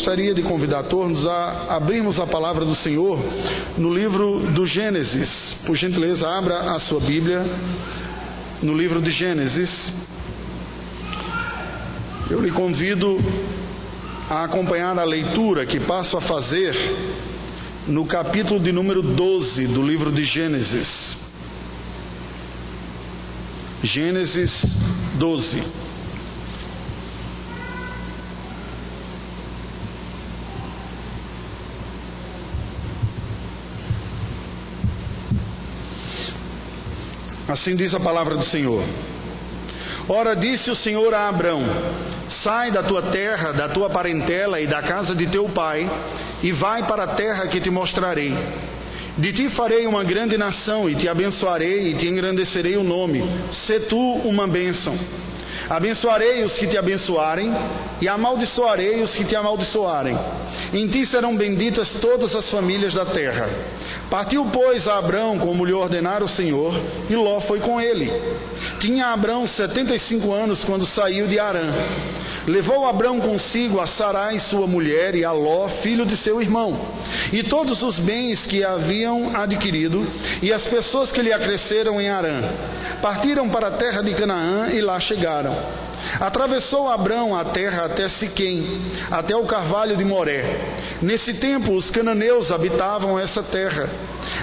gostaria de convidar todos a abrirmos a palavra do Senhor no livro do Gênesis. Por gentileza, abra a sua Bíblia no livro de Gênesis. Eu lhe convido a acompanhar a leitura que passo a fazer no capítulo de número 12 do livro de Gênesis. Gênesis 12. Assim diz a palavra do Senhor. Ora, disse o Senhor a Abrão: Sai da tua terra, da tua parentela e da casa de teu pai, e vai para a terra que te mostrarei. De ti farei uma grande nação, e te abençoarei, e te engrandecerei o nome. Se tu uma bênção. Abençoarei os que te abençoarem, e amaldiçoarei os que te amaldiçoarem. Em ti serão benditas todas as famílias da terra. Partiu, pois, a Abrão como lhe ordenara o Senhor, e Ló foi com ele. Tinha Abrão setenta e cinco anos quando saiu de Arã. Levou Abrão consigo a Sarai, sua mulher, e a Ló, filho de seu irmão, e todos os bens que haviam adquirido, e as pessoas que lhe acresceram em Arã. Partiram para a terra de Canaã e lá chegaram. Atravessou Abrão a terra até Siquém, até o carvalho de Moré. Nesse tempo os cananeus habitavam essa terra.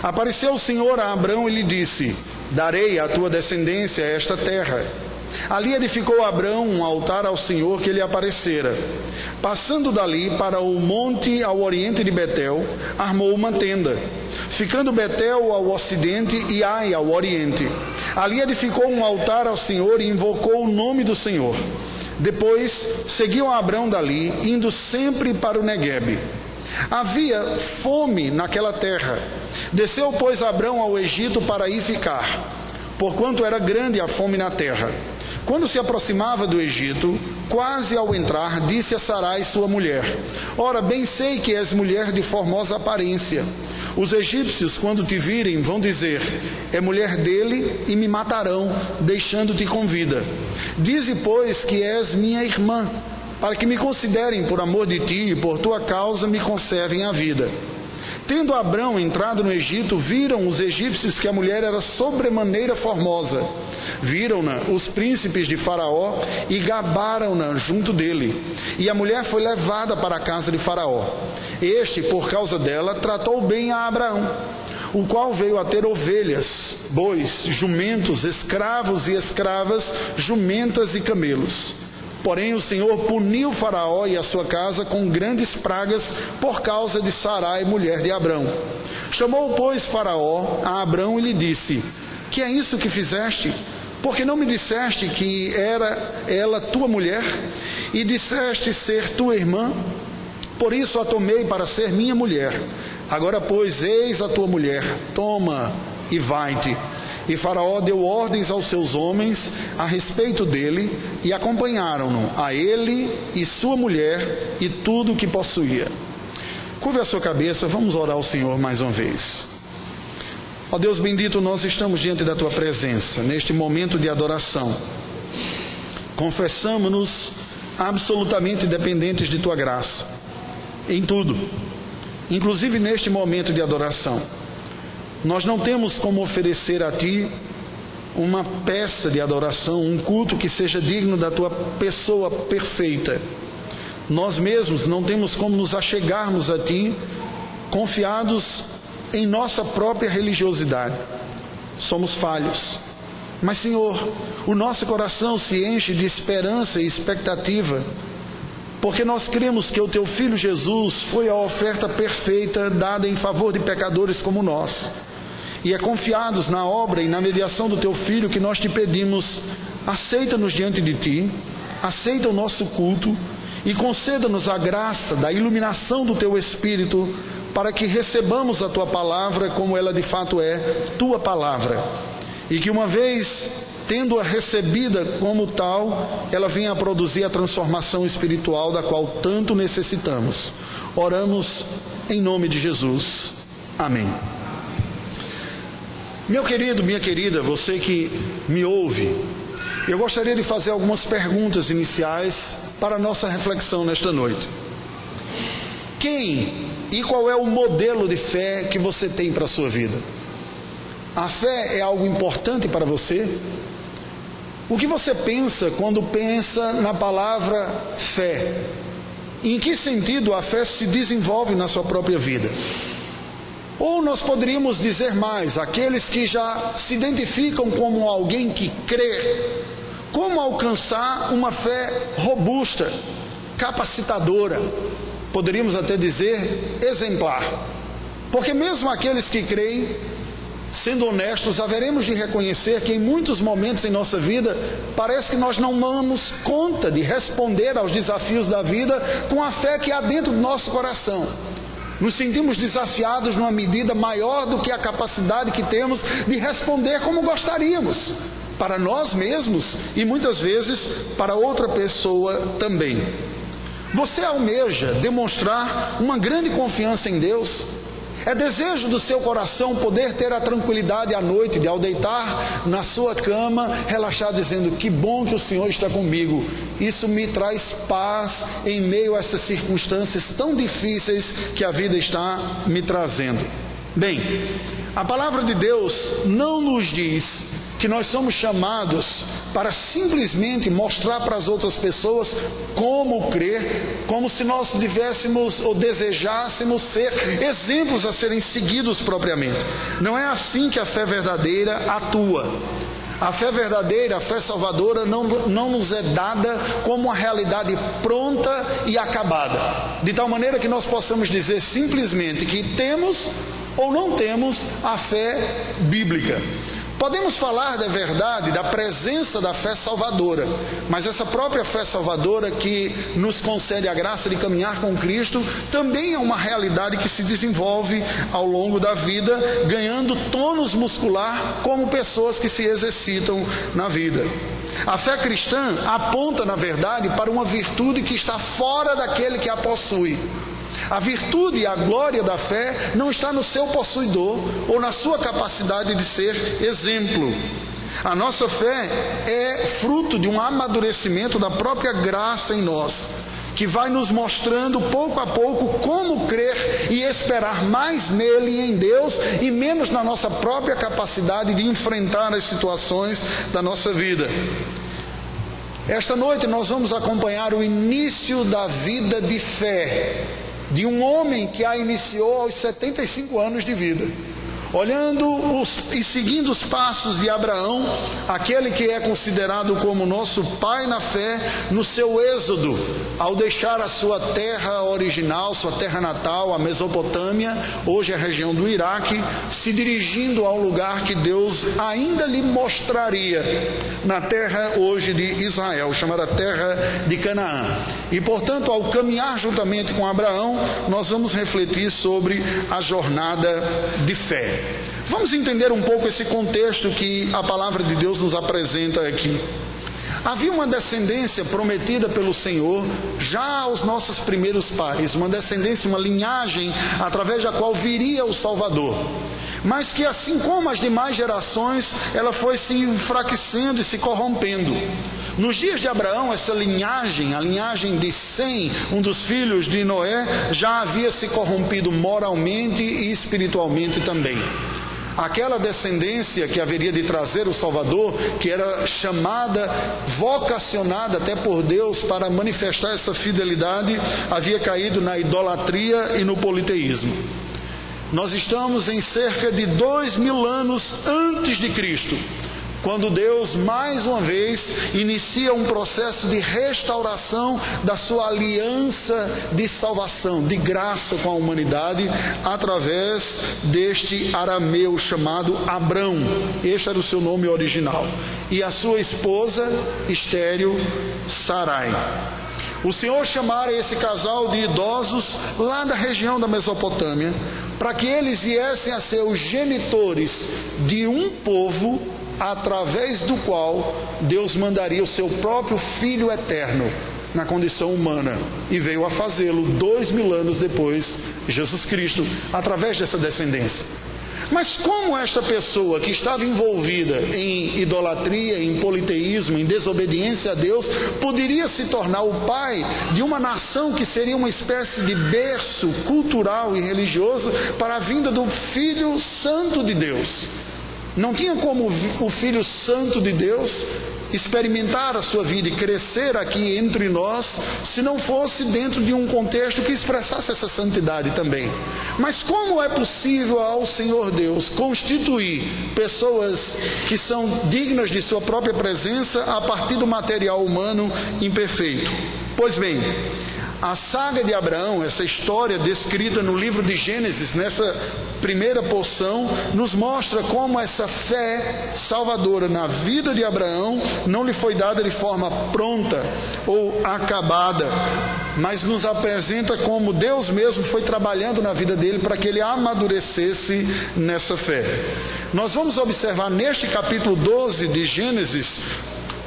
Apareceu o Senhor a Abrão e lhe disse: Darei à tua descendência esta terra. Ali edificou Abrão um altar ao Senhor que lhe aparecera. Passando dali para o monte ao oriente de Betel, armou uma tenda. Ficando Betel ao ocidente e Ai ao oriente. Ali edificou um altar ao Senhor e invocou o nome do Senhor. Depois seguiu Abrão dali, indo sempre para o Neguebe. Havia fome naquela terra. Desceu, pois, Abrão ao Egito para aí ficar, porquanto era grande a fome na terra. Quando se aproximava do Egito, quase ao entrar, disse a Sarai, sua mulher: Ora, bem sei que és mulher de formosa aparência. Os egípcios, quando te virem, vão dizer: É mulher dele e me matarão, deixando-te com vida. Dize, pois, que és minha irmã, para que me considerem por amor de ti e por tua causa me conservem a vida. Tendo Abrão entrado no Egito, viram os egípcios que a mulher era sobremaneira formosa. Viram-na os príncipes de Faraó e gabaram-na junto dele. E a mulher foi levada para a casa de Faraó. Este, por causa dela, tratou bem a Abraão, o qual veio a ter ovelhas, bois, jumentos, escravos e escravas, jumentas e camelos. Porém, o Senhor puniu Faraó e a sua casa com grandes pragas por causa de Sarai, mulher de Abrão. Chamou, pois, Faraó a Abrão e lhe disse: Que é isso que fizeste? Porque não me disseste que era ela tua mulher e disseste ser tua irmã? Por isso a tomei para ser minha mulher. Agora, pois, eis a tua mulher, toma e vai-te. E Faraó deu ordens aos seus homens a respeito dele e acompanharam-no, a ele e sua mulher e tudo o que possuía. Curve a sua cabeça, vamos orar ao Senhor mais uma vez. Ó Deus bendito, nós estamos diante da tua presença, neste momento de adoração. Confessamos-nos absolutamente dependentes de tua graça, em tudo, inclusive neste momento de adoração. Nós não temos como oferecer a Ti uma peça de adoração, um culto que seja digno da Tua pessoa perfeita. Nós mesmos não temos como nos achegarmos a Ti confiados em nossa própria religiosidade. Somos falhos. Mas, Senhor, o nosso coração se enche de esperança e expectativa, porque nós cremos que o Teu Filho Jesus foi a oferta perfeita dada em favor de pecadores como nós e é confiados na obra e na mediação do teu filho que nós te pedimos, aceita-nos diante de ti, aceita o nosso culto e conceda-nos a graça da iluminação do teu espírito para que recebamos a tua palavra como ela de fato é, tua palavra. E que uma vez tendo-a recebida como tal, ela venha a produzir a transformação espiritual da qual tanto necessitamos. Oramos em nome de Jesus. Amém. Meu querido, minha querida, você que me ouve, eu gostaria de fazer algumas perguntas iniciais para a nossa reflexão nesta noite. quem e qual é o modelo de fé que você tem para a sua vida? A fé é algo importante para você? O que você pensa quando pensa na palavra fé? Em que sentido a fé se desenvolve na sua própria vida? Ou nós poderíamos dizer mais, aqueles que já se identificam como alguém que crê, como alcançar uma fé robusta, capacitadora, poderíamos até dizer exemplar. Porque mesmo aqueles que creem, sendo honestos, haveremos de reconhecer que em muitos momentos em nossa vida parece que nós não damos conta de responder aos desafios da vida com a fé que há dentro do nosso coração. Nos sentimos desafiados numa medida maior do que a capacidade que temos de responder como gostaríamos, para nós mesmos e muitas vezes para outra pessoa também. Você almeja demonstrar uma grande confiança em Deus? É desejo do seu coração poder ter a tranquilidade à noite de, ao deitar na sua cama, relaxar, dizendo: Que bom que o Senhor está comigo. Isso me traz paz em meio a essas circunstâncias tão difíceis que a vida está me trazendo. Bem, a palavra de Deus não nos diz que nós somos chamados para simplesmente mostrar para as outras pessoas como crer, como se nós tivéssemos ou desejássemos ser exemplos a serem seguidos propriamente. Não é assim que a fé verdadeira atua. A fé verdadeira, a fé salvadora, não, não nos é dada como uma realidade pronta e acabada, de tal maneira que nós possamos dizer simplesmente que temos ou não temos a fé bíblica. Podemos falar da verdade, da presença da fé salvadora, mas essa própria fé salvadora que nos concede a graça de caminhar com Cristo também é uma realidade que se desenvolve ao longo da vida, ganhando tônus muscular como pessoas que se exercitam na vida. A fé cristã aponta, na verdade, para uma virtude que está fora daquele que a possui. A virtude e a glória da fé não está no seu possuidor ou na sua capacidade de ser exemplo. A nossa fé é fruto de um amadurecimento da própria graça em nós, que vai nos mostrando pouco a pouco como crer e esperar mais nele e em Deus e menos na nossa própria capacidade de enfrentar as situações da nossa vida. Esta noite nós vamos acompanhar o início da vida de fé de um homem que a iniciou aos 75 anos de vida. Olhando os, e seguindo os passos de Abraão, aquele que é considerado como nosso pai na fé, no seu êxodo, ao deixar a sua terra original, sua terra natal, a Mesopotâmia, hoje a região do Iraque, se dirigindo ao lugar que Deus ainda lhe mostraria, na terra hoje de Israel, chamada terra de Canaã. E portanto, ao caminhar juntamente com Abraão, nós vamos refletir sobre a jornada de fé. Vamos entender um pouco esse contexto que a palavra de Deus nos apresenta aqui. Havia uma descendência prometida pelo Senhor já aos nossos primeiros pais, uma descendência, uma linhagem através da qual viria o Salvador. Mas que, assim como as demais gerações, ela foi se enfraquecendo e se corrompendo. Nos dias de Abraão, essa linhagem, a linhagem de Sem, um dos filhos de Noé, já havia se corrompido moralmente e espiritualmente também aquela descendência que haveria de trazer o Salvador, que era chamada, vocacionada até por Deus para manifestar essa fidelidade, havia caído na idolatria e no politeísmo. Nós estamos em cerca de dois mil anos antes de Cristo quando Deus mais uma vez inicia um processo de restauração da sua aliança de salvação, de graça com a humanidade, através deste arameu chamado Abrão. Este era o seu nome original. E a sua esposa estéril Sarai. O Senhor chamara esse casal de idosos lá da região da Mesopotâmia, para que eles viessem a ser os genitores de um povo através do qual Deus mandaria o seu próprio Filho eterno na condição humana e veio a fazê-lo dois mil anos depois, Jesus Cristo, através dessa descendência. Mas como esta pessoa que estava envolvida em idolatria, em politeísmo, em desobediência a Deus, poderia se tornar o pai de uma nação que seria uma espécie de berço cultural e religioso para a vinda do Filho Santo de Deus? Não tinha como o Filho Santo de Deus experimentar a sua vida e crescer aqui entre nós se não fosse dentro de um contexto que expressasse essa santidade também. Mas como é possível ao Senhor Deus constituir pessoas que são dignas de sua própria presença a partir do material humano imperfeito? Pois bem, a saga de Abraão, essa história descrita no livro de Gênesis, nessa primeira porção, nos mostra como essa fé salvadora na vida de Abraão não lhe foi dada de forma pronta ou acabada, mas nos apresenta como Deus mesmo foi trabalhando na vida dele para que ele amadurecesse nessa fé. Nós vamos observar neste capítulo 12 de Gênesis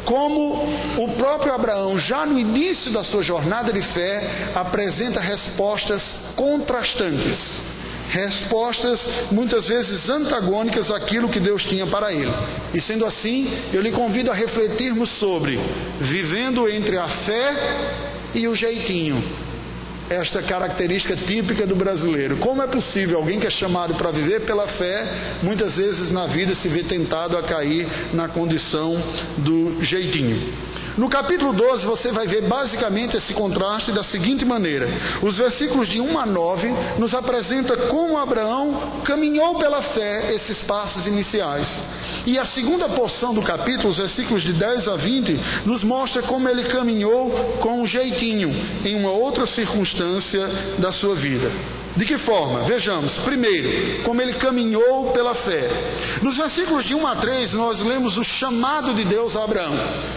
como o próprio Abraão, já no início da sua jornada de fé, apresenta respostas contrastantes, respostas muitas vezes antagônicas àquilo que Deus tinha para ele. E sendo assim, eu lhe convido a refletirmos sobre vivendo entre a fé e o jeitinho, esta característica típica do brasileiro. Como é possível alguém que é chamado para viver pela fé, muitas vezes na vida se vê tentado a cair na condição do jeitinho? No capítulo 12, você vai ver basicamente esse contraste da seguinte maneira: os versículos de 1 a 9 nos apresenta como Abraão caminhou pela fé esses passos iniciais. E a segunda porção do capítulo, os versículos de 10 a 20, nos mostra como ele caminhou com um jeitinho em uma outra circunstância da sua vida. De que forma? Vejamos. Primeiro, como ele caminhou pela fé. Nos versículos de 1 a 3, nós lemos o chamado de Deus a Abraão.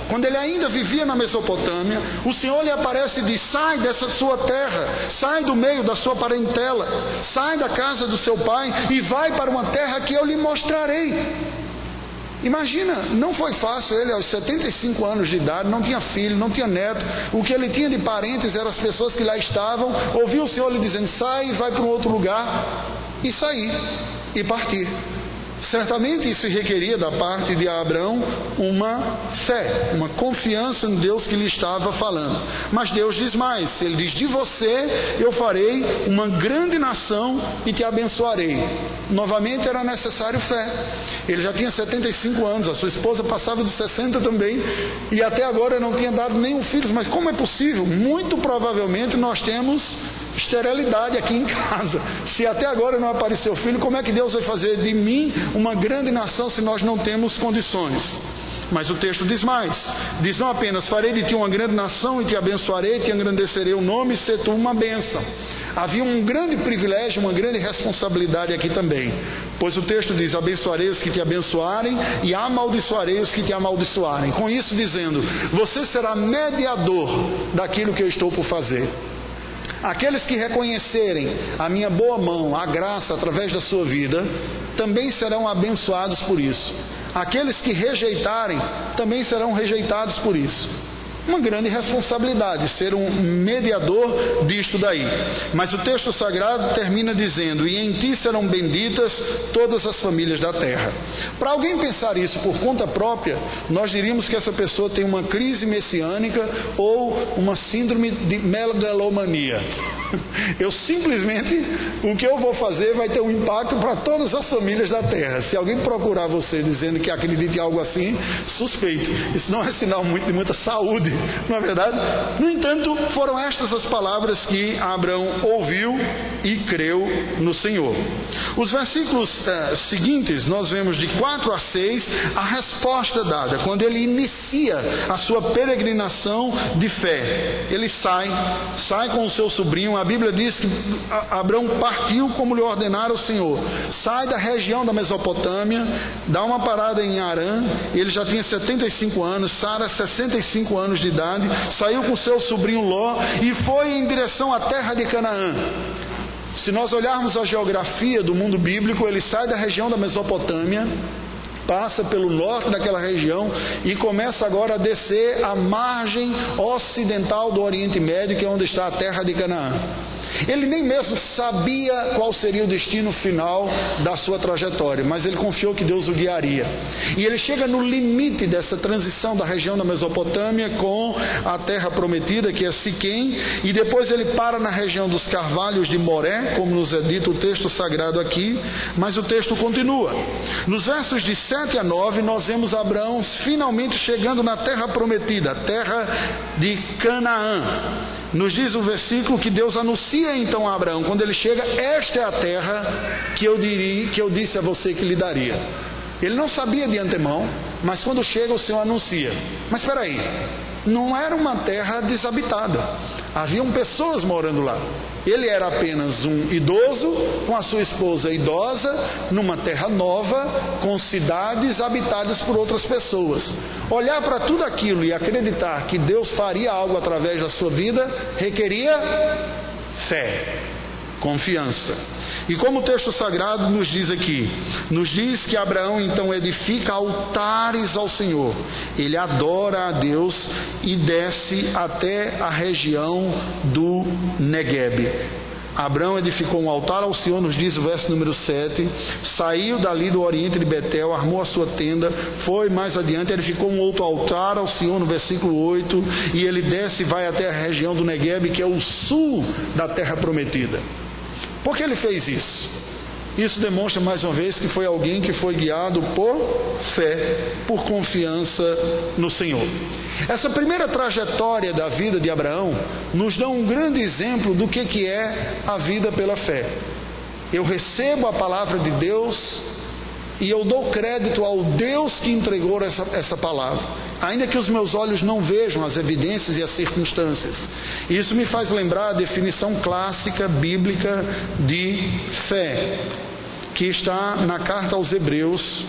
Quando ele ainda vivia na Mesopotâmia, o Senhor lhe aparece e diz: Sai dessa sua terra, sai do meio da sua parentela, sai da casa do seu pai e vai para uma terra que eu lhe mostrarei. Imagina, não foi fácil ele aos 75 anos de idade, não tinha filho, não tinha neto. O que ele tinha de parentes eram as pessoas que lá estavam. Ouviu o Senhor lhe dizendo: sai vai para um outro lugar. E sair e partir. Certamente isso requeria da parte de Abraão uma fé, uma confiança em Deus que lhe estava falando. Mas Deus diz mais: Ele diz: De você eu farei uma grande nação e te abençoarei. Novamente era necessário fé. Ele já tinha 75 anos, a sua esposa passava dos 60 também, e até agora não tinha dado nenhum filho. Mas como é possível? Muito provavelmente nós temos esterilidade aqui em casa. Se até agora não apareceu filho, como é que Deus vai fazer de mim uma grande nação se nós não temos condições? Mas o texto diz mais: diz não apenas farei de ti uma grande nação e te abençoarei, te engrandecerei o nome e ser tu uma bênção. Havia um grande privilégio, uma grande responsabilidade aqui também. Pois o texto diz: abençoarei os que te abençoarem e amaldiçoarei os que te amaldiçoarem. Com isso dizendo: você será mediador daquilo que eu estou por fazer. Aqueles que reconhecerem a minha boa mão, a graça através da sua vida, também serão abençoados por isso. Aqueles que rejeitarem também serão rejeitados por isso uma grande responsabilidade ser um mediador disto daí. Mas o texto sagrado termina dizendo: E em ti serão benditas todas as famílias da terra. Para alguém pensar isso por conta própria, nós diríamos que essa pessoa tem uma crise messiânica ou uma síndrome de megalomania. Eu simplesmente, o que eu vou fazer vai ter um impacto para todas as famílias da terra. Se alguém procurar você dizendo que acredita em algo assim, suspeito. Isso não é sinal muito, de muita saúde, não é verdade? No entanto, foram estas as palavras que Abraão ouviu e creu no Senhor. Os versículos eh, seguintes, nós vemos de 4 a 6 a resposta dada, quando ele inicia a sua peregrinação de fé. Ele sai, sai com o seu sobrinho, a Bíblia diz que Abraão partiu como lhe ordenara o Senhor. Sai da região da Mesopotâmia, dá uma parada em Arã, ele já tinha 75 anos, Sara 65 anos de idade, saiu com seu sobrinho Ló e foi em direção à terra de Canaã. Se nós olharmos a geografia do mundo bíblico, ele sai da região da Mesopotâmia, passa pelo norte daquela região e começa agora a descer a margem ocidental do Oriente Médio, que é onde está a terra de Canaã. Ele nem mesmo sabia qual seria o destino final da sua trajetória, mas ele confiou que Deus o guiaria. E ele chega no limite dessa transição da região da Mesopotâmia com a terra prometida, que é Siquém, e depois ele para na região dos carvalhos de Moré, como nos é dito o texto sagrado aqui, mas o texto continua. Nos versos de 7 a 9, nós vemos Abraão finalmente chegando na terra prometida, a terra de Canaã. Nos diz o versículo que Deus anuncia então a Abraão, quando ele chega, esta é a terra que eu diria, que eu disse a você que lhe daria. Ele não sabia de antemão, mas quando chega o Senhor anuncia. Mas espera aí, não era uma terra desabitada. Haviam pessoas morando lá. Ele era apenas um idoso com a sua esposa idosa, numa terra nova, com cidades habitadas por outras pessoas. Olhar para tudo aquilo e acreditar que Deus faria algo através da sua vida requeria fé, confiança. E como o texto sagrado nos diz aqui, nos diz que Abraão então edifica altares ao Senhor, ele adora a Deus e desce até a região do Negueb. Abraão edificou um altar ao Senhor, nos diz o verso número 7. Saiu dali do oriente de Betel, armou a sua tenda, foi mais adiante, edificou um outro altar ao Senhor, no versículo 8. E ele desce e vai até a região do Negueb, que é o sul da terra prometida. Por que ele fez isso? Isso demonstra mais uma vez que foi alguém que foi guiado por fé, por confiança no Senhor. Essa primeira trajetória da vida de Abraão nos dá um grande exemplo do que, que é a vida pela fé. Eu recebo a palavra de Deus e eu dou crédito ao Deus que entregou essa, essa palavra ainda que os meus olhos não vejam as evidências e as circunstâncias. Isso me faz lembrar a definição clássica bíblica de fé, que está na carta aos Hebreus,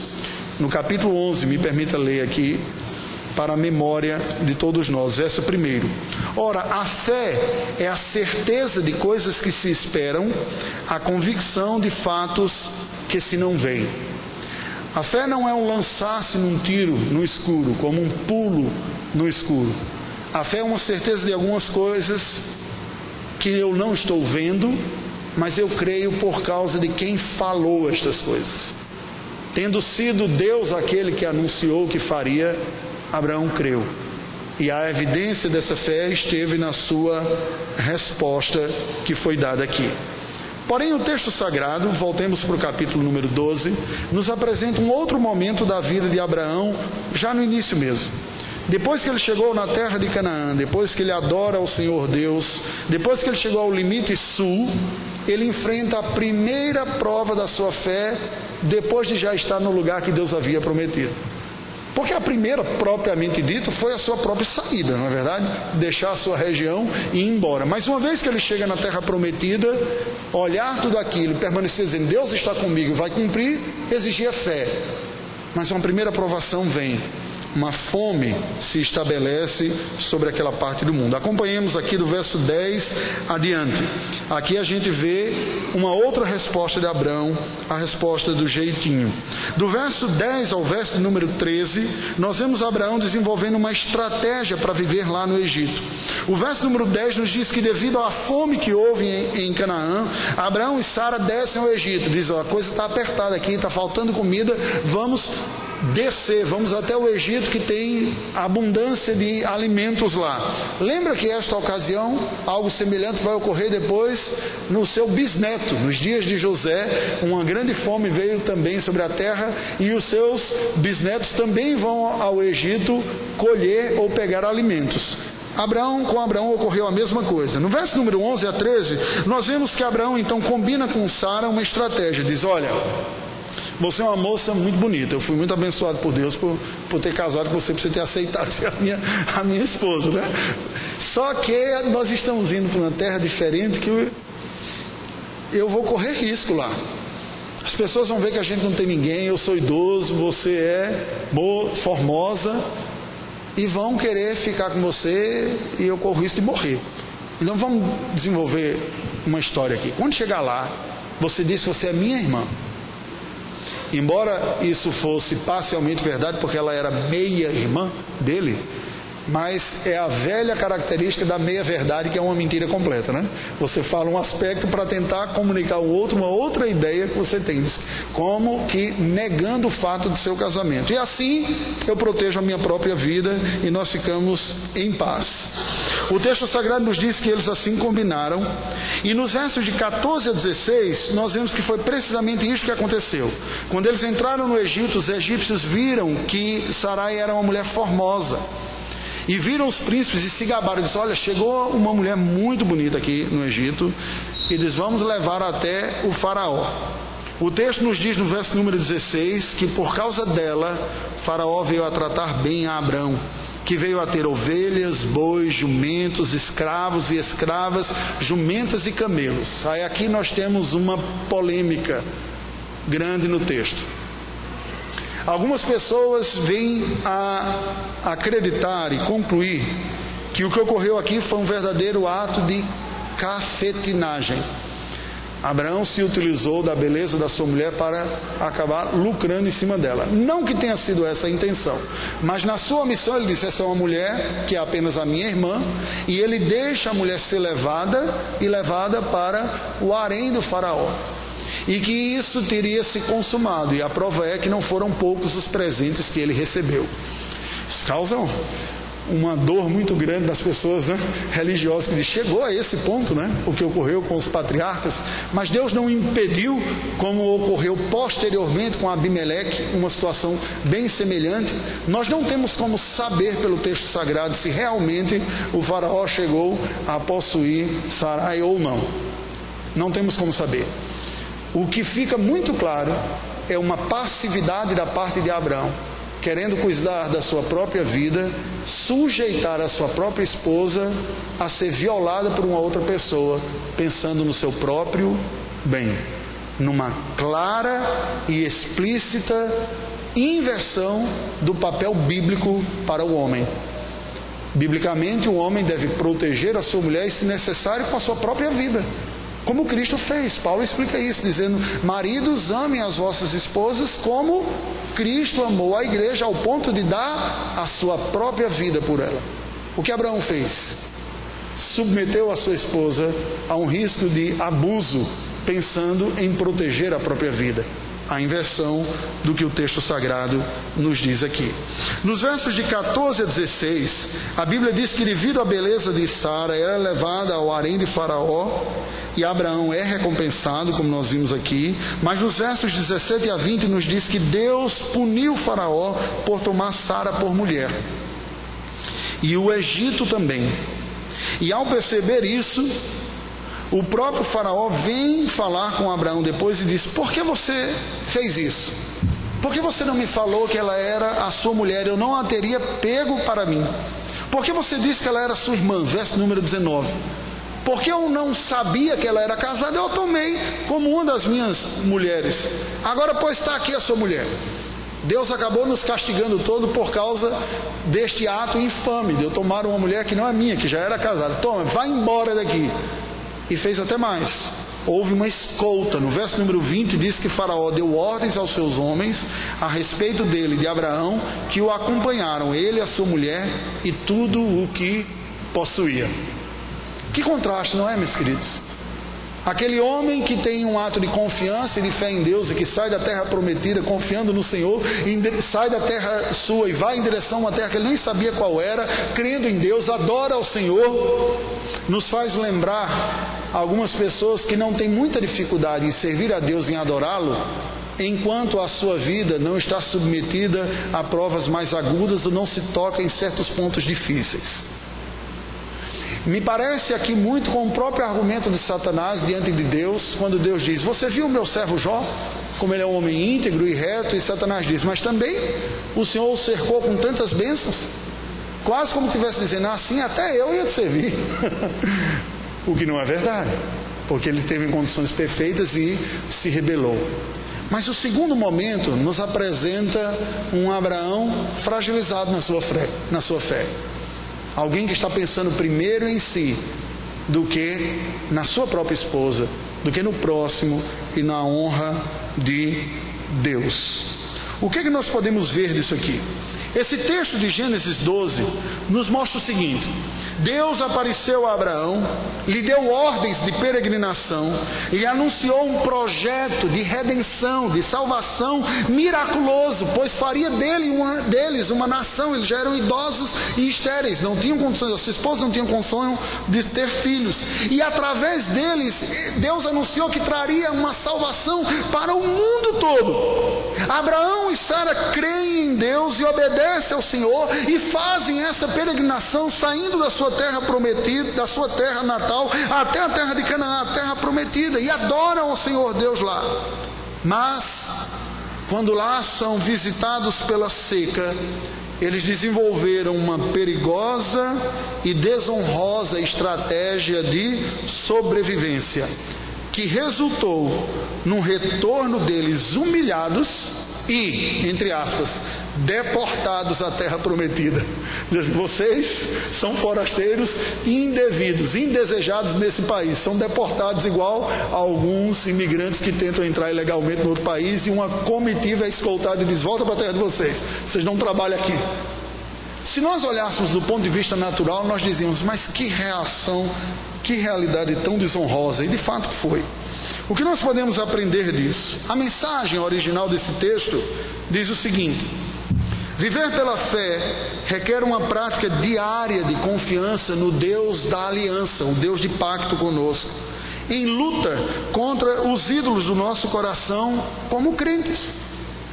no capítulo 11, me permita ler aqui, para a memória de todos nós. Verso primeiro. Ora, a fé é a certeza de coisas que se esperam, a convicção de fatos que se não veem. A fé não é um lançar-se num tiro no escuro, como um pulo no escuro. A fé é uma certeza de algumas coisas que eu não estou vendo, mas eu creio por causa de quem falou estas coisas. Tendo sido Deus aquele que anunciou que faria, Abraão creu. E a evidência dessa fé esteve na sua resposta que foi dada aqui. Porém, o texto sagrado, voltemos para o capítulo número 12, nos apresenta um outro momento da vida de Abraão, já no início mesmo. Depois que ele chegou na terra de Canaã, depois que ele adora o Senhor Deus, depois que ele chegou ao limite sul, ele enfrenta a primeira prova da sua fé, depois de já estar no lugar que Deus havia prometido. Porque a primeira, propriamente dito, foi a sua própria saída, não é verdade? Deixar a sua região e ir embora. Mas uma vez que ele chega na terra prometida, olhar tudo aquilo, permanecer dizendo, Deus está comigo, vai cumprir, exigia fé. Mas uma primeira provação vem uma fome se estabelece sobre aquela parte do mundo. Acompanhemos aqui do verso 10 adiante. Aqui a gente vê uma outra resposta de Abraão, a resposta do jeitinho. Do verso 10 ao verso número 13, nós vemos Abraão desenvolvendo uma estratégia para viver lá no Egito. O verso número 10 nos diz que devido à fome que houve em, Canaã, Abraão e Sara descem ao Egito. Diz, ó, a coisa está apertada aqui, está faltando comida, vamos descer, vamos até o Egito que tem abundância de alimentos lá. Lembra que esta ocasião, algo semelhante vai ocorrer depois no seu bisneto, nos dias de José, uma grande fome veio também sobre a terra e os seus bisnetos também vão ao Egito colher ou pegar alimentos. Abraão, com Abraão ocorreu a mesma coisa. No verso número 11 a 13, nós vemos que Abraão então combina com Sara uma estratégia. Diz: Olha, você é uma moça muito bonita. Eu fui muito abençoado por Deus por, por ter casado com você, por você ter aceitado ser a minha, a minha esposa, né? Só que nós estamos indo para uma terra diferente que eu, eu vou correr risco lá. As pessoas vão ver que a gente não tem ninguém, eu sou idoso, você é formosa, e vão querer ficar com você e eu corro risco de morrer. Então vamos desenvolver uma história aqui. Quando chegar lá, você diz que você é minha irmã. Embora isso fosse parcialmente verdade, porque ela era meia irmã dele, mas é a velha característica da meia-verdade, que é uma mentira completa, né? Você fala um aspecto para tentar comunicar ao outro uma outra ideia que você tem, como que negando o fato do seu casamento. E assim eu protejo a minha própria vida e nós ficamos em paz. O texto sagrado nos diz que eles assim combinaram, e nos versos de 14 a 16, nós vemos que foi precisamente isso que aconteceu. Quando eles entraram no Egito, os egípcios viram que Sarai era uma mulher formosa. E viram os príncipes e se gabaram. Disse: Olha, chegou uma mulher muito bonita aqui no Egito. E diz: Vamos levar até o Faraó. O texto nos diz no verso número 16 que por causa dela, Faraó veio a tratar bem a Abrão, que veio a ter ovelhas, bois, jumentos, escravos e escravas, jumentas e camelos. Aí aqui nós temos uma polêmica grande no texto. Algumas pessoas vêm a acreditar e concluir que o que ocorreu aqui foi um verdadeiro ato de cafetinagem. Abraão se utilizou da beleza da sua mulher para acabar lucrando em cima dela. Não que tenha sido essa a intenção, mas na sua missão ele disse: essa é uma mulher que é apenas a minha irmã, e ele deixa a mulher ser levada e levada para o harém do faraó e que isso teria se consumado, e a prova é que não foram poucos os presentes que ele recebeu. Isso causa uma dor muito grande das pessoas né, religiosas que chegou a esse ponto, né, o que ocorreu com os patriarcas, mas Deus não impediu, como ocorreu posteriormente com Abimeleque, uma situação bem semelhante. Nós não temos como saber pelo texto sagrado se realmente o faraó chegou a possuir Sarai ou não. Não temos como saber. O que fica muito claro é uma passividade da parte de Abraão, querendo cuidar da sua própria vida, sujeitar a sua própria esposa a ser violada por uma outra pessoa, pensando no seu próprio bem, numa clara e explícita inversão do papel bíblico para o homem. Biblicamente, o homem deve proteger a sua mulher e, se necessário, com a sua própria vida. Como Cristo fez. Paulo explica isso, dizendo: Maridos, amem as vossas esposas como Cristo amou a igreja ao ponto de dar a sua própria vida por ela. O que Abraão fez? Submeteu a sua esposa a um risco de abuso, pensando em proteger a própria vida a inversão do que o texto sagrado nos diz aqui. Nos versos de 14 a 16, a Bíblia diz que, devido à beleza de Sara, era levada ao harém de Faraó e Abraão é recompensado, como nós vimos aqui, mas nos versos 17 a 20 nos diz que Deus puniu Faraó por tomar Sara por mulher. E o Egito também. E ao perceber isso, o próprio Faraó vem falar com Abraão depois e diz: Por que você fez isso? Por que você não me falou que ela era a sua mulher? Eu não a teria pego para mim. Por que você disse que ela era sua irmã? Verso número 19. Porque eu não sabia que ela era casada, eu tomei como uma das minhas mulheres. Agora, pois está aqui a sua mulher. Deus acabou nos castigando todo por causa deste ato infame de eu tomar uma mulher que não é minha, que já era casada. Toma, vai embora daqui. E fez até mais. Houve uma escolta. No verso número 20 diz que Faraó deu ordens aos seus homens a respeito dele, de Abraão, que o acompanharam, ele, a sua mulher e tudo o que possuía. Que contraste, não é, meus queridos? Aquele homem que tem um ato de confiança e de fé em Deus e que sai da terra prometida confiando no Senhor, sai da terra sua e vai em direção a uma terra que ele nem sabia qual era, crendo em Deus, adora ao Senhor, nos faz lembrar algumas pessoas que não têm muita dificuldade em servir a Deus, em adorá-lo, enquanto a sua vida não está submetida a provas mais agudas ou não se toca em certos pontos difíceis. Me parece aqui muito com o próprio argumento de Satanás diante de Deus, quando Deus diz: Você viu o meu servo Jó? Como ele é um homem íntegro e reto, e Satanás diz: Mas também o Senhor o cercou com tantas bênçãos, quase como estivesse dizendo: Assim até eu ia te servir. o que não é verdade, porque ele teve condições perfeitas e se rebelou. Mas o segundo momento nos apresenta um Abraão fragilizado na sua fé. Na sua fé. Alguém que está pensando primeiro em si do que na sua própria esposa, do que no próximo e na honra de Deus. O que é que nós podemos ver disso aqui? Esse texto de Gênesis 12 nos mostra o seguinte: Deus apareceu a Abraão, lhe deu ordens de peregrinação, lhe anunciou um projeto de redenção, de salvação miraculoso, pois faria dele uma, deles uma nação. Eles já eram idosos e estéreis, não tinham condições, a sua esposa não tinha condições de ter filhos. E através deles, Deus anunciou que traria uma salvação para o mundo todo. Abraão e Sara creem em Deus e obedecem ao Senhor e fazem essa peregrinação saindo da sua terra prometida, da sua terra natal, até a terra de Canaã, a terra prometida, e adoram ao Senhor Deus lá. Mas, quando lá são visitados pela seca, eles desenvolveram uma perigosa e desonrosa estratégia de sobrevivência, que resultou num retorno deles humilhados e, entre aspas, deportados à terra prometida. Vocês são forasteiros indevidos, indesejados nesse país, são deportados igual a alguns imigrantes que tentam entrar ilegalmente no outro país e uma comitiva é escoltada e diz: volta para a terra de vocês, vocês não trabalham aqui. Se nós olhássemos do ponto de vista natural, nós dizíamos: mas que reação, que realidade tão desonrosa, e de fato foi. O que nós podemos aprender disso? A mensagem original desse texto diz o seguinte: Viver pela fé requer uma prática diária de confiança no Deus da aliança, o Deus de pacto conosco, em luta contra os ídolos do nosso coração como crentes.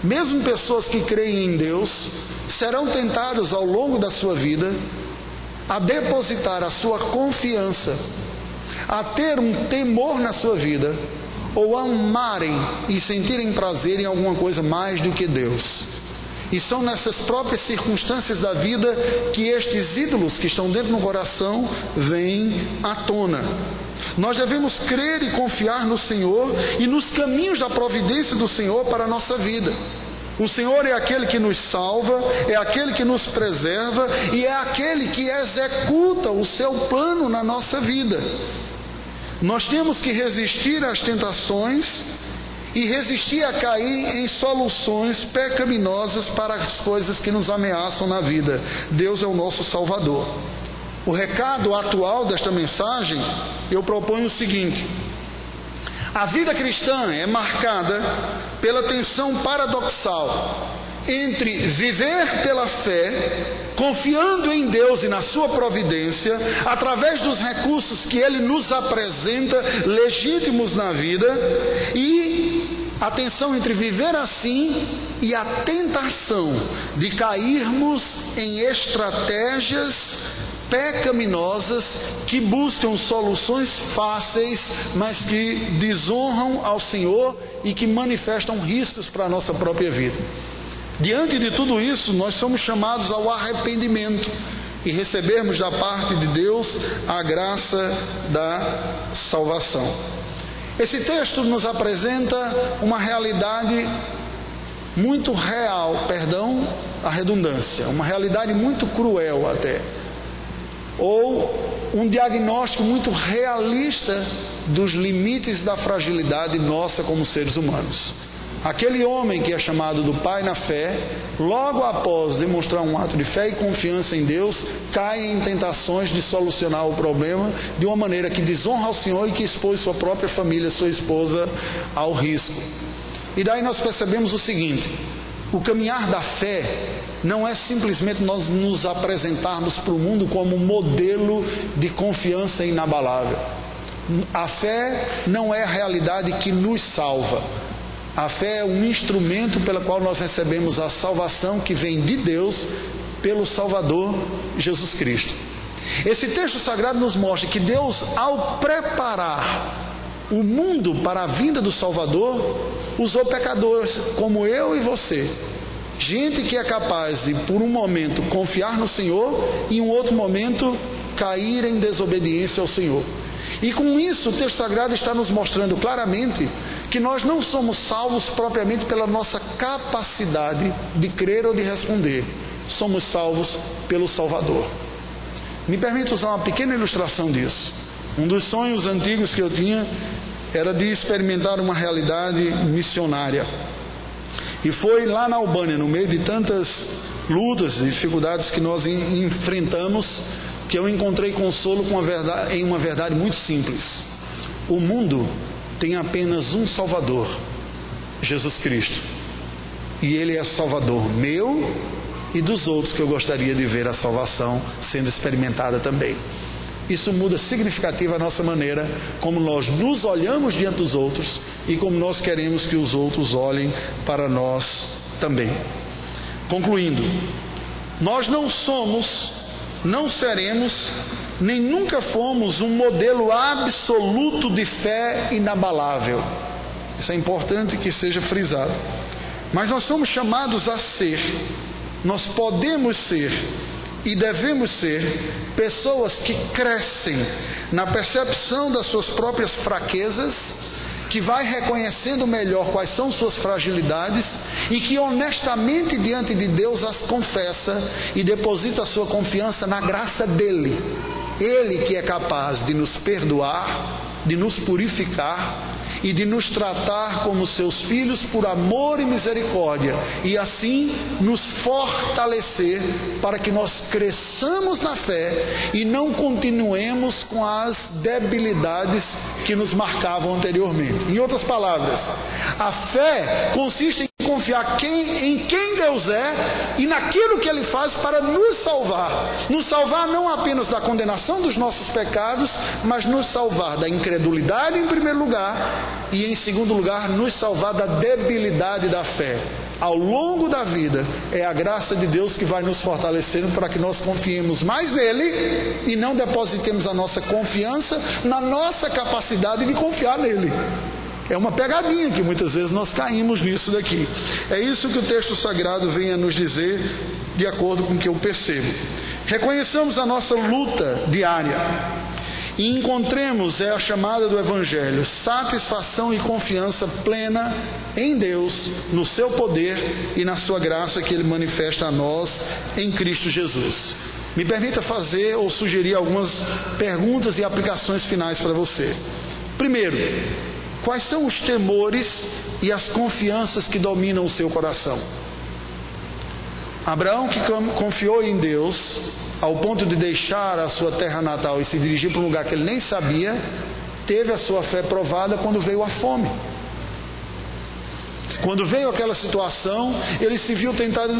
Mesmo pessoas que creem em Deus serão tentadas ao longo da sua vida a depositar a sua confiança, a ter um temor na sua vida ou amarem e sentirem prazer em alguma coisa mais do que Deus. E são nessas próprias circunstâncias da vida que estes ídolos que estão dentro do coração vêm à tona. Nós devemos crer e confiar no Senhor e nos caminhos da providência do Senhor para a nossa vida. O Senhor é aquele que nos salva, é aquele que nos preserva e é aquele que executa o seu plano na nossa vida. Nós temos que resistir às tentações e resistir a cair em soluções pecaminosas para as coisas que nos ameaçam na vida. Deus é o nosso Salvador. O recado atual desta mensagem, eu proponho o seguinte: a vida cristã é marcada pela tensão paradoxal entre viver pela fé, confiando em Deus e na Sua providência, através dos recursos que Ele nos apresenta, legítimos na vida, e a tensão entre viver assim e a tentação de cairmos em estratégias pecaminosas que buscam soluções fáceis, mas que desonram ao Senhor e que manifestam riscos para a nossa própria vida. Diante de tudo isso, nós somos chamados ao arrependimento e recebermos da parte de Deus a graça da salvação. Esse texto nos apresenta uma realidade muito real, perdão a redundância, uma realidade muito cruel até, ou um diagnóstico muito realista dos limites da fragilidade nossa como seres humanos. Aquele homem que é chamado do pai na fé, logo após demonstrar um ato de fé e confiança em Deus, cai em tentações de solucionar o problema de uma maneira que desonra ao Senhor e que expôs sua própria família, sua esposa, ao risco. E daí nós percebemos o seguinte: o caminhar da fé não é simplesmente nós nos apresentarmos para o mundo como modelo de confiança inabalável. A fé não é a realidade que nos salva. A fé é um instrumento pelo qual nós recebemos a salvação que vem de Deus pelo Salvador Jesus Cristo. Esse texto sagrado nos mostra que Deus, ao preparar o mundo para a vinda do Salvador, usou pecadores como eu e você. Gente que é capaz de, por um momento, confiar no Senhor e, em um outro momento, cair em desobediência ao Senhor. E com isso, o texto sagrado está nos mostrando claramente que nós não somos salvos propriamente pela nossa capacidade de crer ou de responder, somos salvos pelo Salvador. Me permite usar uma pequena ilustração disso. Um dos sonhos antigos que eu tinha era de experimentar uma realidade missionária. E foi lá na Albânia, no meio de tantas lutas e dificuldades que nós enfrentamos, que eu encontrei consolo verdade, em uma verdade muito simples. O mundo tem apenas um Salvador, Jesus Cristo. E Ele é Salvador meu e dos outros que eu gostaria de ver a salvação sendo experimentada também. Isso muda significativa a nossa maneira como nós nos olhamos diante dos outros e como nós queremos que os outros olhem para nós também. Concluindo, nós não somos, não seremos, nem nunca fomos um modelo absoluto de fé inabalável. Isso é importante que seja frisado. Mas nós somos chamados a ser, nós podemos ser e devemos ser pessoas que crescem na percepção das suas próprias fraquezas, que vai reconhecendo melhor quais são suas fragilidades e que honestamente diante de Deus as confessa e deposita a sua confiança na graça dele. Ele que é capaz de nos perdoar, de nos purificar e de nos tratar como seus filhos por amor e misericórdia, e assim nos fortalecer para que nós cresçamos na fé e não continuemos com as debilidades que nos marcavam anteriormente. Em outras palavras, a fé consiste em confiar quem, em quem Deus é e naquilo que Ele faz para nos salvar. Nos salvar não apenas da condenação dos nossos pecados, mas nos salvar da incredulidade em primeiro lugar e em segundo lugar nos salvar da debilidade da fé. Ao longo da vida, é a graça de Deus que vai nos fortalecendo para que nós confiemos mais nele e não depositemos a nossa confiança na nossa capacidade de confiar nele. É uma pegadinha que muitas vezes nós caímos nisso daqui. É isso que o texto sagrado vem a nos dizer, de acordo com o que eu percebo. Reconheçamos a nossa luta diária e encontremos, é a chamada do Evangelho, satisfação e confiança plena em Deus, no seu poder e na sua graça que Ele manifesta a nós em Cristo Jesus. Me permita fazer ou sugerir algumas perguntas e aplicações finais para você. Primeiro, Quais são os temores e as confianças que dominam o seu coração? Abraão, que confiou em Deus, ao ponto de deixar a sua terra natal e se dirigir para um lugar que ele nem sabia, teve a sua fé provada quando veio a fome. Quando veio aquela situação, ele se viu tentado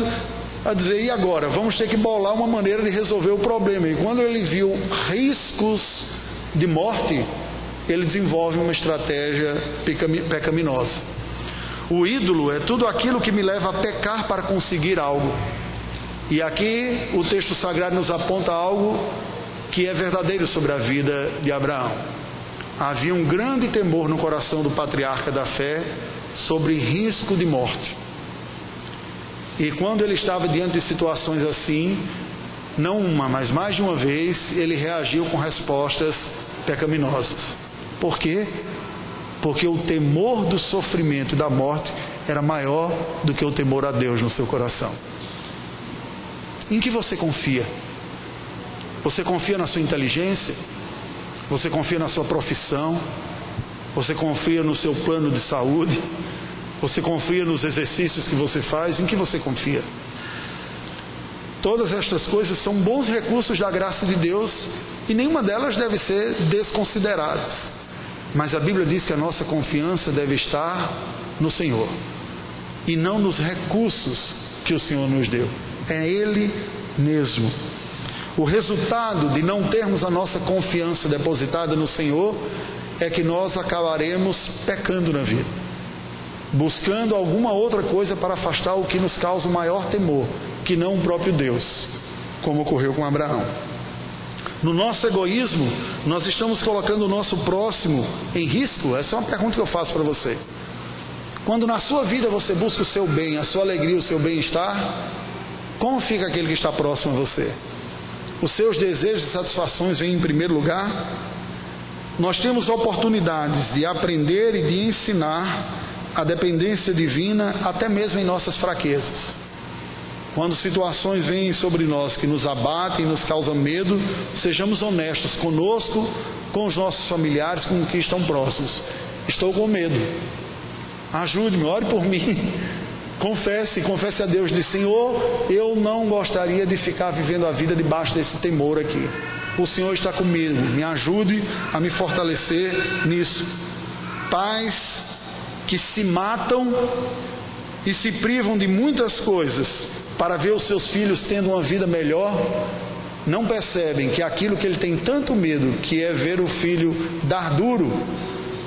a dizer: e agora? Vamos ter que bolar uma maneira de resolver o problema. E quando ele viu riscos de morte, ele desenvolve uma estratégia pecaminosa. O ídolo é tudo aquilo que me leva a pecar para conseguir algo. E aqui o texto sagrado nos aponta algo que é verdadeiro sobre a vida de Abraão. Havia um grande temor no coração do patriarca da fé sobre risco de morte. E quando ele estava diante de situações assim, não uma, mas mais de uma vez, ele reagiu com respostas pecaminosas. Por quê? Porque o temor do sofrimento e da morte era maior do que o temor a Deus no seu coração. Em que você confia? Você confia na sua inteligência? Você confia na sua profissão? Você confia no seu plano de saúde? Você confia nos exercícios que você faz? Em que você confia? Todas estas coisas são bons recursos da graça de Deus e nenhuma delas deve ser desconsideradas. Mas a Bíblia diz que a nossa confiança deve estar no Senhor e não nos recursos que o Senhor nos deu. É Ele mesmo. O resultado de não termos a nossa confiança depositada no Senhor é que nós acabaremos pecando na vida, buscando alguma outra coisa para afastar o que nos causa o maior temor, que não o próprio Deus, como ocorreu com Abraão. No nosso egoísmo, nós estamos colocando o nosso próximo em risco? Essa é uma pergunta que eu faço para você. Quando na sua vida você busca o seu bem, a sua alegria, o seu bem-estar, como fica aquele que está próximo a você? Os seus desejos e satisfações vêm em primeiro lugar? Nós temos oportunidades de aprender e de ensinar a dependência divina até mesmo em nossas fraquezas. Quando situações vêm sobre nós que nos abatem, nos causam medo, sejamos honestos conosco, com os nossos familiares, com os que estão próximos. Estou com medo. Ajude-me, ore por mim. Confesse, confesse a Deus, diz: Senhor, eu não gostaria de ficar vivendo a vida debaixo desse temor aqui. O Senhor está comigo, me ajude a me fortalecer nisso. Pais que se matam e se privam de muitas coisas para ver os seus filhos tendo uma vida melhor, não percebem que aquilo que ele tem tanto medo, que é ver o filho dar duro,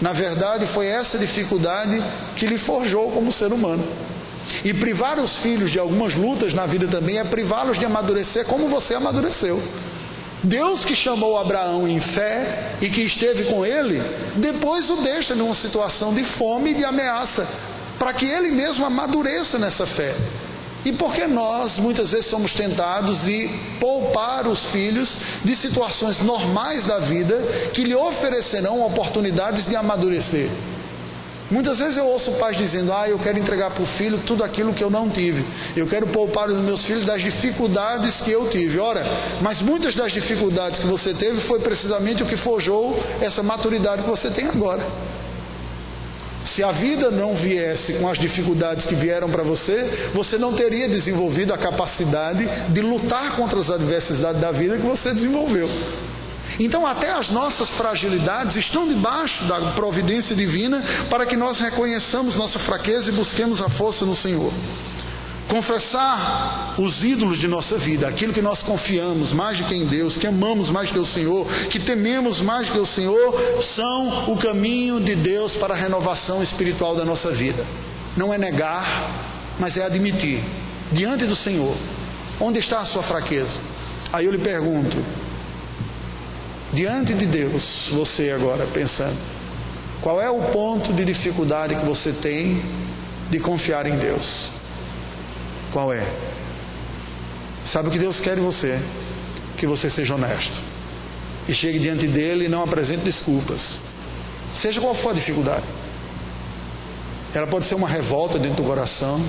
na verdade foi essa dificuldade que lhe forjou como ser humano. E privar os filhos de algumas lutas na vida também é privá-los de amadurecer como você amadureceu. Deus que chamou Abraão em fé e que esteve com ele, depois o deixa numa situação de fome e de ameaça, para que ele mesmo amadureça nessa fé. E porque nós muitas vezes somos tentados de poupar os filhos de situações normais da vida que lhe oferecerão oportunidades de amadurecer. Muitas vezes eu ouço pais dizendo: Ah, eu quero entregar para o filho tudo aquilo que eu não tive. Eu quero poupar os meus filhos das dificuldades que eu tive. Ora, mas muitas das dificuldades que você teve foi precisamente o que forjou essa maturidade que você tem agora. Se a vida não viesse com as dificuldades que vieram para você, você não teria desenvolvido a capacidade de lutar contra as adversidades da vida que você desenvolveu. Então, até as nossas fragilidades estão debaixo da providência divina para que nós reconheçamos nossa fraqueza e busquemos a força no Senhor. Confessar os ídolos de nossa vida, aquilo que nós confiamos mais do que em Deus, que amamos mais do que o Senhor, que tememos mais do que o Senhor, são o caminho de Deus para a renovação espiritual da nossa vida. Não é negar, mas é admitir diante do Senhor onde está a sua fraqueza. Aí eu lhe pergunto: diante de Deus, você agora pensando, qual é o ponto de dificuldade que você tem de confiar em Deus? Qual é? Sabe o que Deus quer de você? Que você seja honesto. E chegue diante dele e não apresente desculpas. Seja qual for a dificuldade. Ela pode ser uma revolta dentro do coração,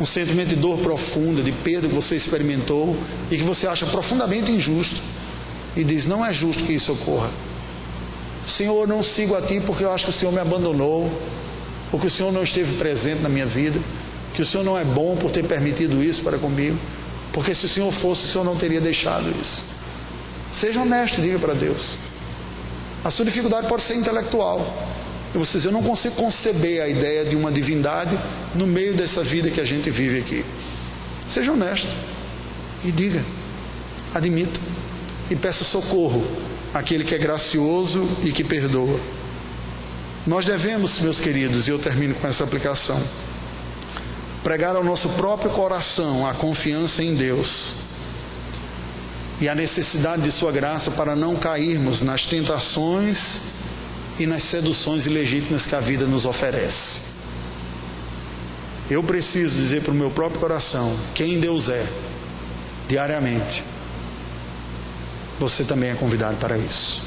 um sentimento de dor profunda, de perda que você experimentou e que você acha profundamente injusto e diz: Não é justo que isso ocorra. Senhor, eu não sigo a Ti porque eu acho que o Senhor me abandonou, porque o Senhor não esteve presente na minha vida, que o Senhor não é bom por ter permitido isso para comigo, porque se o Senhor fosse, o Senhor não teria deixado isso. Seja honesto, diga para Deus. A sua dificuldade pode ser intelectual. E você diz, eu não consigo conceber a ideia de uma divindade no meio dessa vida que a gente vive aqui. Seja honesto e diga, admita e peça socorro àquele que é gracioso e que perdoa. Nós devemos, meus queridos, e eu termino com essa aplicação, pregar ao nosso próprio coração a confiança em Deus e a necessidade de Sua graça para não cairmos nas tentações e nas seduções ilegítimas que a vida nos oferece. Eu preciso dizer para o meu próprio coração quem Deus é, diariamente você também é convidado para isso.